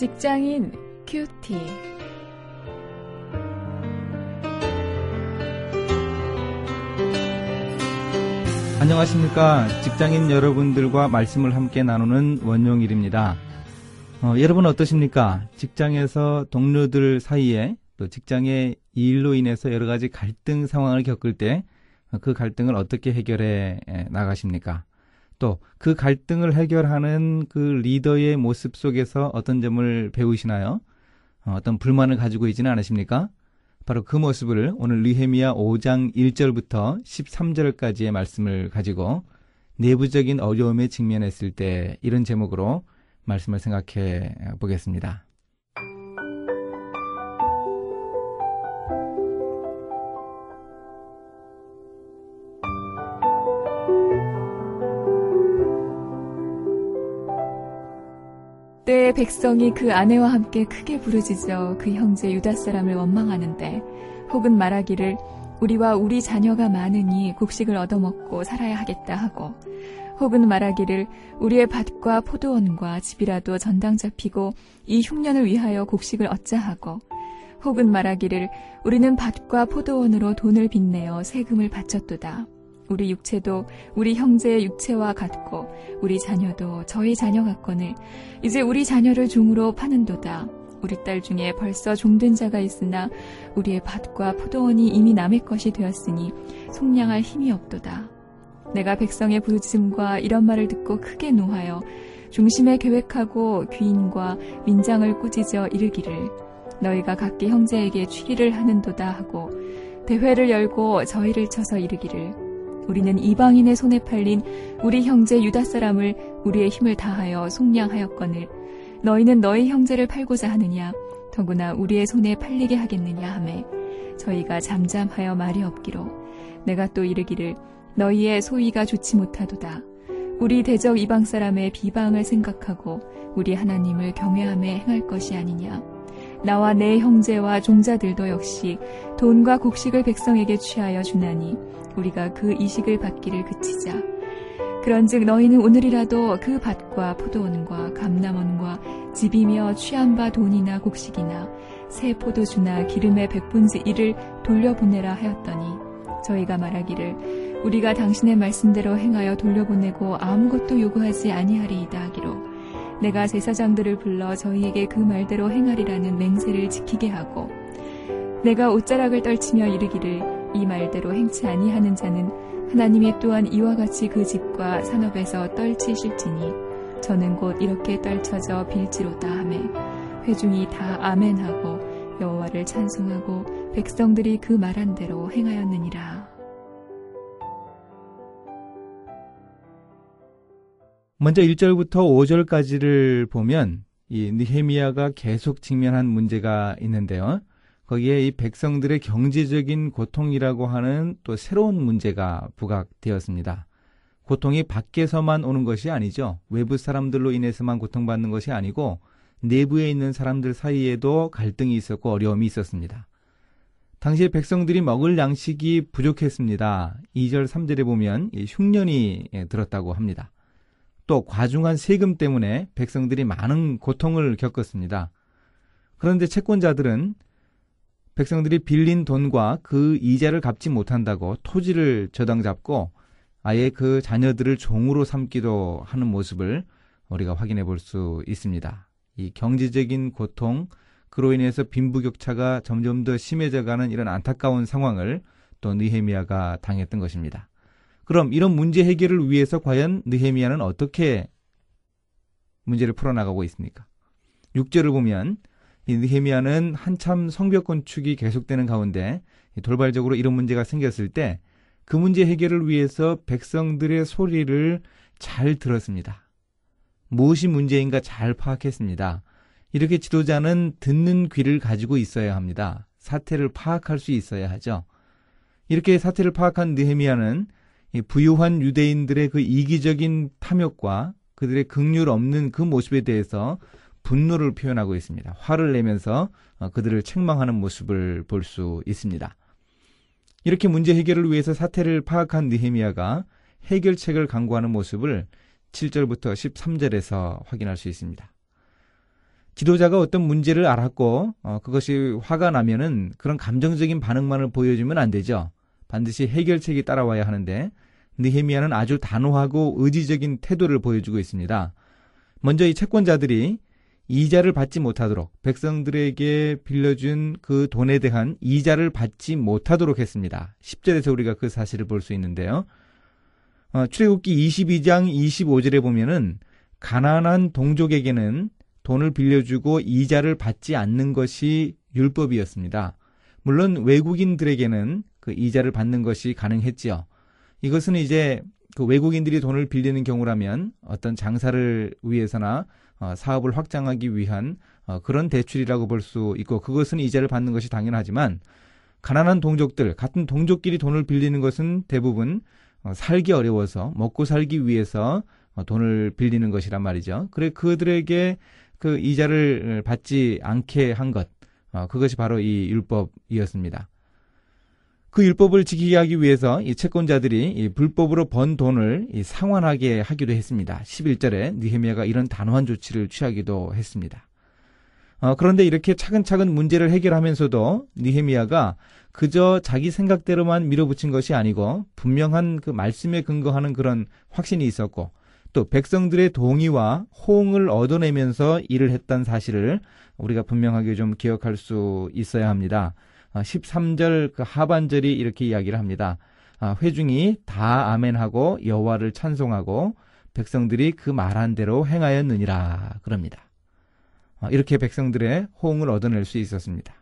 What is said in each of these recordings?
직장인 큐티. 안녕하십니까. 직장인 여러분들과 말씀을 함께 나누는 원용일입니다. 어, 여러분 어떠십니까? 직장에서 동료들 사이에 또 직장의 일로 인해서 여러 가지 갈등 상황을 겪을 때 그 갈등을 어떻게 해결해 나가십니까? 또 그 갈등을 해결하는 그 리더의 모습 속에서 어떤 점을 배우시나요? 어, 어떤 불만을 가지고 있지는 않으십니까? 바로 그 모습을 오늘 리헤미야 5장 1절부터 13절까지의 말씀을 가지고 내부적인 어려움에 직면했을 때 이런 제목으로 말씀을 생각해 보겠습니다. 때에 백성이 그 아내와 함께 크게 부르짖어 그 형제 유다 사람을 원망하는데 혹은 말하기를 우리와 우리 자녀가 많으니 곡식을 얻어먹고 살아야 하겠다 하고 혹은 말하기를 우리의 밭과 포도원과 집이라도 전당 잡히고 이 흉년을 위하여 곡식을 얻자 하고 혹은 말하기를 우리는 밭과 포도원으로 돈을 빚내어 세금을 바쳤도다. 우리 육체도 우리 형제의 육체와 같고 우리 자녀도 저희 자녀 같거늘 이제 우리 자녀를 종으로 파는도다. 우리 딸 중에 벌써 종된 자가 있으나 우리의 밭과 포도원이 이미 남의 것이 되었으니 속량할 힘이 없도다. 내가 백성의 부르짖음과 이런 말을 듣고 크게 노하여 중심에 계획하고 귀인과 민장을 꾸짖어 이르기를 너희가 각기 형제에게 취기를 하는도다 하고 대회를 열고 저희를 쳐서 이르기를 우리는 이방인의 손에 팔린 우리 형제 유다 사람을 우리의 힘을 다하여 속량하였거늘 너희는 너희 형제를 팔고자 하느냐? 더구나 우리의 손에 팔리게 하겠느냐? 하매 저희가 잠잠하여 말이 없기로 내가 또 이르기를 너희의 소위가 좋지 못하도다. 우리 대적 이방 사람의 비방을 생각하고 우리 하나님을 경외함에 행할 것이 아니냐 나와 내 형제와 종자들도 역시 돈과 곡식을 백성에게 취하여 주나니 우리가 그 이식을 받기를 그치자. 그런즉 너희는 오늘이라도 그 밭과 포도원과 감남원과 집이며 취한 바 돈이나 곡식이나 새 포도주나 기름의 백분지 일을 돌려보내라 하였더니 저희가 말하기를 우리가 당신의 말씀대로 행하여 돌려보내고 아무것도 요구하지 아니하리이다 하기로 내가 제사장들을 불러 저희에게 그 말대로 행하리라는 맹세를 지키게 하고 내가 옷자락을 떨치며 이르기를 이 말대로 행치 아니하는 자는 하나님이 또한 이와 같이 그 집과 산업에서 떨치실지니 저는 곧 이렇게 떨쳐져 빌지로다 하매 회중이 다 아멘하고 여호와를 찬송하고 백성들이 그 말한 대로 행하였느니라. 먼저 1절부터 5절까지를 보면 이 느헤미야가 계속 직면한 문제가 있는데요. 거기에 이 백성들의 경제적인 고통이라고 하는 또 새로운 문제가 부각되었습니다. 고통이 밖에서만 오는 것이 아니죠. 외부 사람들로 인해서만 고통받는 것이 아니고 내부에 있는 사람들 사이에도 갈등이 있었고 어려움이 있었습니다. 당시에 백성들이 먹을 양식이 부족했습니다. 2절, 3절에 보면 흉년이 들었다고 합니다. 또 과중한 세금 때문에 백성들이 많은 고통을 겪었습니다. 그런데 채권자들은 백성들이 빌린 돈과 그 이자를 갚지 못한다고 토지를 저당 잡고 아예 그 자녀들을 종으로 삼기도 하는 모습을 우리가 확인해 볼 수 있습니다. 이 경제적인 고통, 그로 인해서 빈부격차가 점점 더 심해져가는 이런 안타까운 상황을 또 느헤미야가 당했던 것입니다. 그럼 이런 문제 해결을 위해서 과연 느헤미야는 어떻게 문제를 풀어나가고 있습니까? 6절을 보면 이 느헤미야는 한참 성벽 건축이 계속되는 가운데 돌발적으로 이런 문제가 생겼을 때 그 문제 해결을 위해서 백성들의 소리를 잘 들었습니다. 무엇이 문제인가 잘 파악했습니다. 이렇게 지도자는 듣는 귀를 가지고 있어야 합니다. 사태를 파악할 수 있어야 하죠. 이렇게 사태를 파악한 느헤미야는 부유한 유대인들의 그 이기적인 탐욕과 그들의 극률 없는 그 모습에 대해서 분노를 표현하고 있습니다. 화를 내면서 어, 그들을 책망하는 모습을 볼 수 있습니다. 이렇게 문제 해결을 위해서 사태를 파악한 느헤미야가 해결책을 강구하는 모습을 7절부터 13절에서 확인할 수 있습니다. 지도자가 어떤 문제를 알았고 어, 그것이 화가 나면은 그런 감정적인 반응만을 보여주면 안 되죠. 반드시 해결책이 따라와야 하는데 느헤미야는 아주 단호하고 의지적인 태도를 보여주고 있습니다. 먼저 이 채권자들이 이자를 받지 못하도록 백성들에게 빌려준 그 돈에 대한 이자를 받지 못하도록 했습니다. 10절에서 우리가 그 사실을 볼 수 있는데요. 어, 출애굽기 22장 25절에 보면은 가난한 동족에게는 돈을 빌려주고 이자를 받지 않는 것이 율법이었습니다. 물론 외국인들에게는 그 이자를 받는 것이 가능했지요. 이것은 이제 그 외국인들이 돈을 빌리는 경우라면 어떤 장사를 위해서나 어, 사업을 확장하기 위한 어, 그런 대출이라고 볼 수 있고 그것은 이자를 받는 것이 당연하지만 가난한 동족들 같은 동족끼리 돈을 빌리는 것은 대부분 어, 살기 어려워서 먹고 살기 위해서 어, 돈을 빌리는 것이란 말이죠. 그래 그들에게 그 이자를 받지 않게 한 것, 어, 그것이 바로 이 율법이었습니다. 그 율법을 지키게 하기 위해서 이 채권자들이 이 불법으로 번 돈을 이 상환하게 하기도 했습니다. 11절에 니헤미야가 이런 단호한 조치를 취하기도 했습니다. 어, 그런데 이렇게 차근차근 문제를 해결하면서도 니헤미야가 그저 자기 생각대로만 밀어붙인 것이 아니고 분명한 그 말씀에 근거하는 그런 확신이 있었고 또 백성들의 동의와 호응을 얻어내면서 일을 했던 사실을 우리가 분명하게 좀 기억할 수 있어야 합니다. 13절 아, 그 하반절이 이렇게 이야기를 합니다. 아, 회중이 다 아멘하고 여호와를 찬송하고 백성들이 그 말한 대로 행하였느니라 그럽니다. 아, 이렇게 백성들의 호응을 얻어낼 수 있었습니다.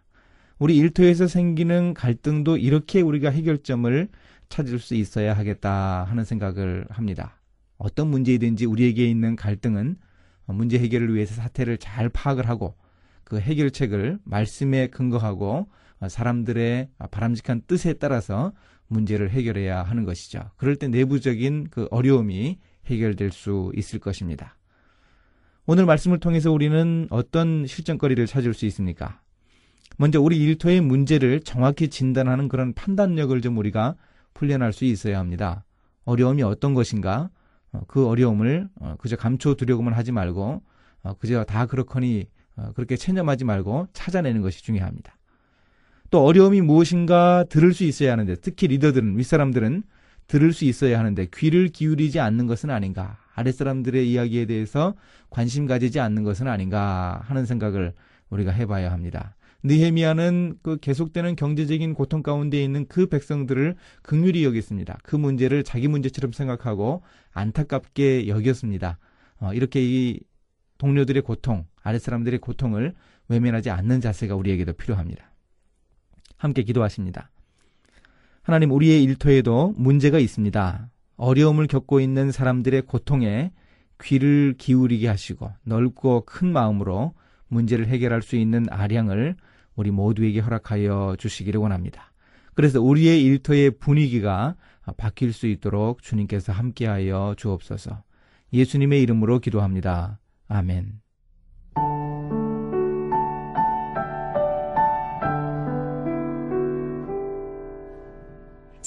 우리 일터에서 생기는 갈등도 이렇게 우리가 해결점을 찾을 수 있어야 하겠다 하는 생각을 합니다. 어떤 문제이든지 우리에게 있는 갈등은 문제 해결을 위해서 사태를 잘 파악을 하고 그 해결책을 말씀에 근거하고 사람들의 바람직한 뜻에 따라서 문제를 해결해야 하는 것이죠. 그럴 때 내부적인 그 어려움이 해결될 수 있을 것입니다. 오늘 말씀을 통해서 우리는 어떤 실전거리를 찾을 수 있습니까? 먼저 우리 일터의 문제를 정확히 진단하는 그런 판단력을 좀 우리가 훈련할 수 있어야 합니다. 어려움이 어떤 것인가? 어, 그 어려움을 어, 그저 감춰두려고만 하지 말고 어, 그저 다 그렇거니 그렇게 체념하지 말고 찾아내는 것이 중요합니다. 또 어려움이 무엇인가 들을 수 있어야 하는데 특히 리더들은 윗사람들은 들을 수 있어야 하는데 귀를 기울이지 않는 것은 아닌가 아랫사람들의 이야기에 대해서 관심 가지지 않는 것은 아닌가 하는 생각을 우리가 해봐야 합니다. 느헤미야는 그 계속되는 경제적인 고통 가운데 있는 그 백성들을 극률히 여겼습니다. 그 문제를 자기 문제처럼 생각하고 안타깝게 여겼습니다. 어, 이렇게 이 동료들의 고통, 아랫사람들의 고통을 외면하지 않는 자세가 우리에게도 필요합니다. 함께 기도하십니다. 하나님, 우리의 일터에도 문제가 있습니다. 어려움을 겪고 있는 사람들의 고통에 귀를 기울이게 하시고 넓고 큰 마음으로 문제를 해결할 수 있는 아량을 우리 모두에게 허락하여 주시기를 원합니다. 그래서 우리의 일터의 분위기가 바뀔 수 있도록 주님께서 함께하여 주옵소서. 예수님의 이름으로 기도합니다. 아멘.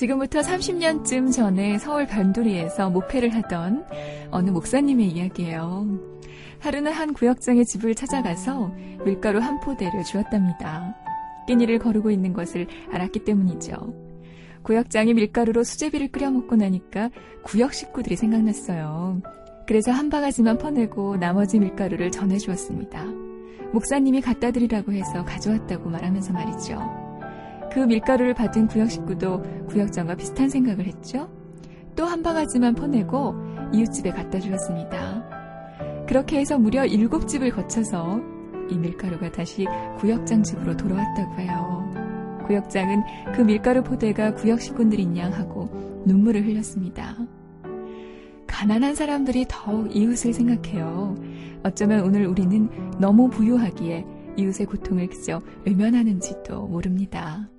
지금부터 30년쯤 전에 서울 변두리에서 목회를 하던 어느 목사님의 이야기예요. 하루는 한 구역장의 집을 찾아가서 밀가루 한 포대를 주었답니다. 끼니를 거르고 있는 것을 알았기 때문이죠. 구역장이 밀가루로 수제비를 끓여 먹고 나니까 구역 식구들이 생각났어요. 그래서 한 바가지만 퍼내고 나머지 밀가루를 전해주었습니다. 목사님이 갖다 드리라고 해서 가져왔다고 말하면서 말이죠. 그 밀가루를 받은 구역 식구도 구역장과 비슷한 생각을 했죠. 또 한 바가지만 퍼내고 이웃집에 갖다 주었습니다. 그렇게 해서 무려 일곱 집을 거쳐서 이 밀가루가 다시 구역장 집으로 돌아왔다고 해요. 구역장은 그 밀가루 포대가 구역 식구들인 양 하고 눈물을 흘렸습니다. 가난한 사람들이 더욱 이웃을 생각해요. 어쩌면 오늘 우리는 너무 부유하기에 이웃의 고통을 그저 외면하는지도 모릅니다.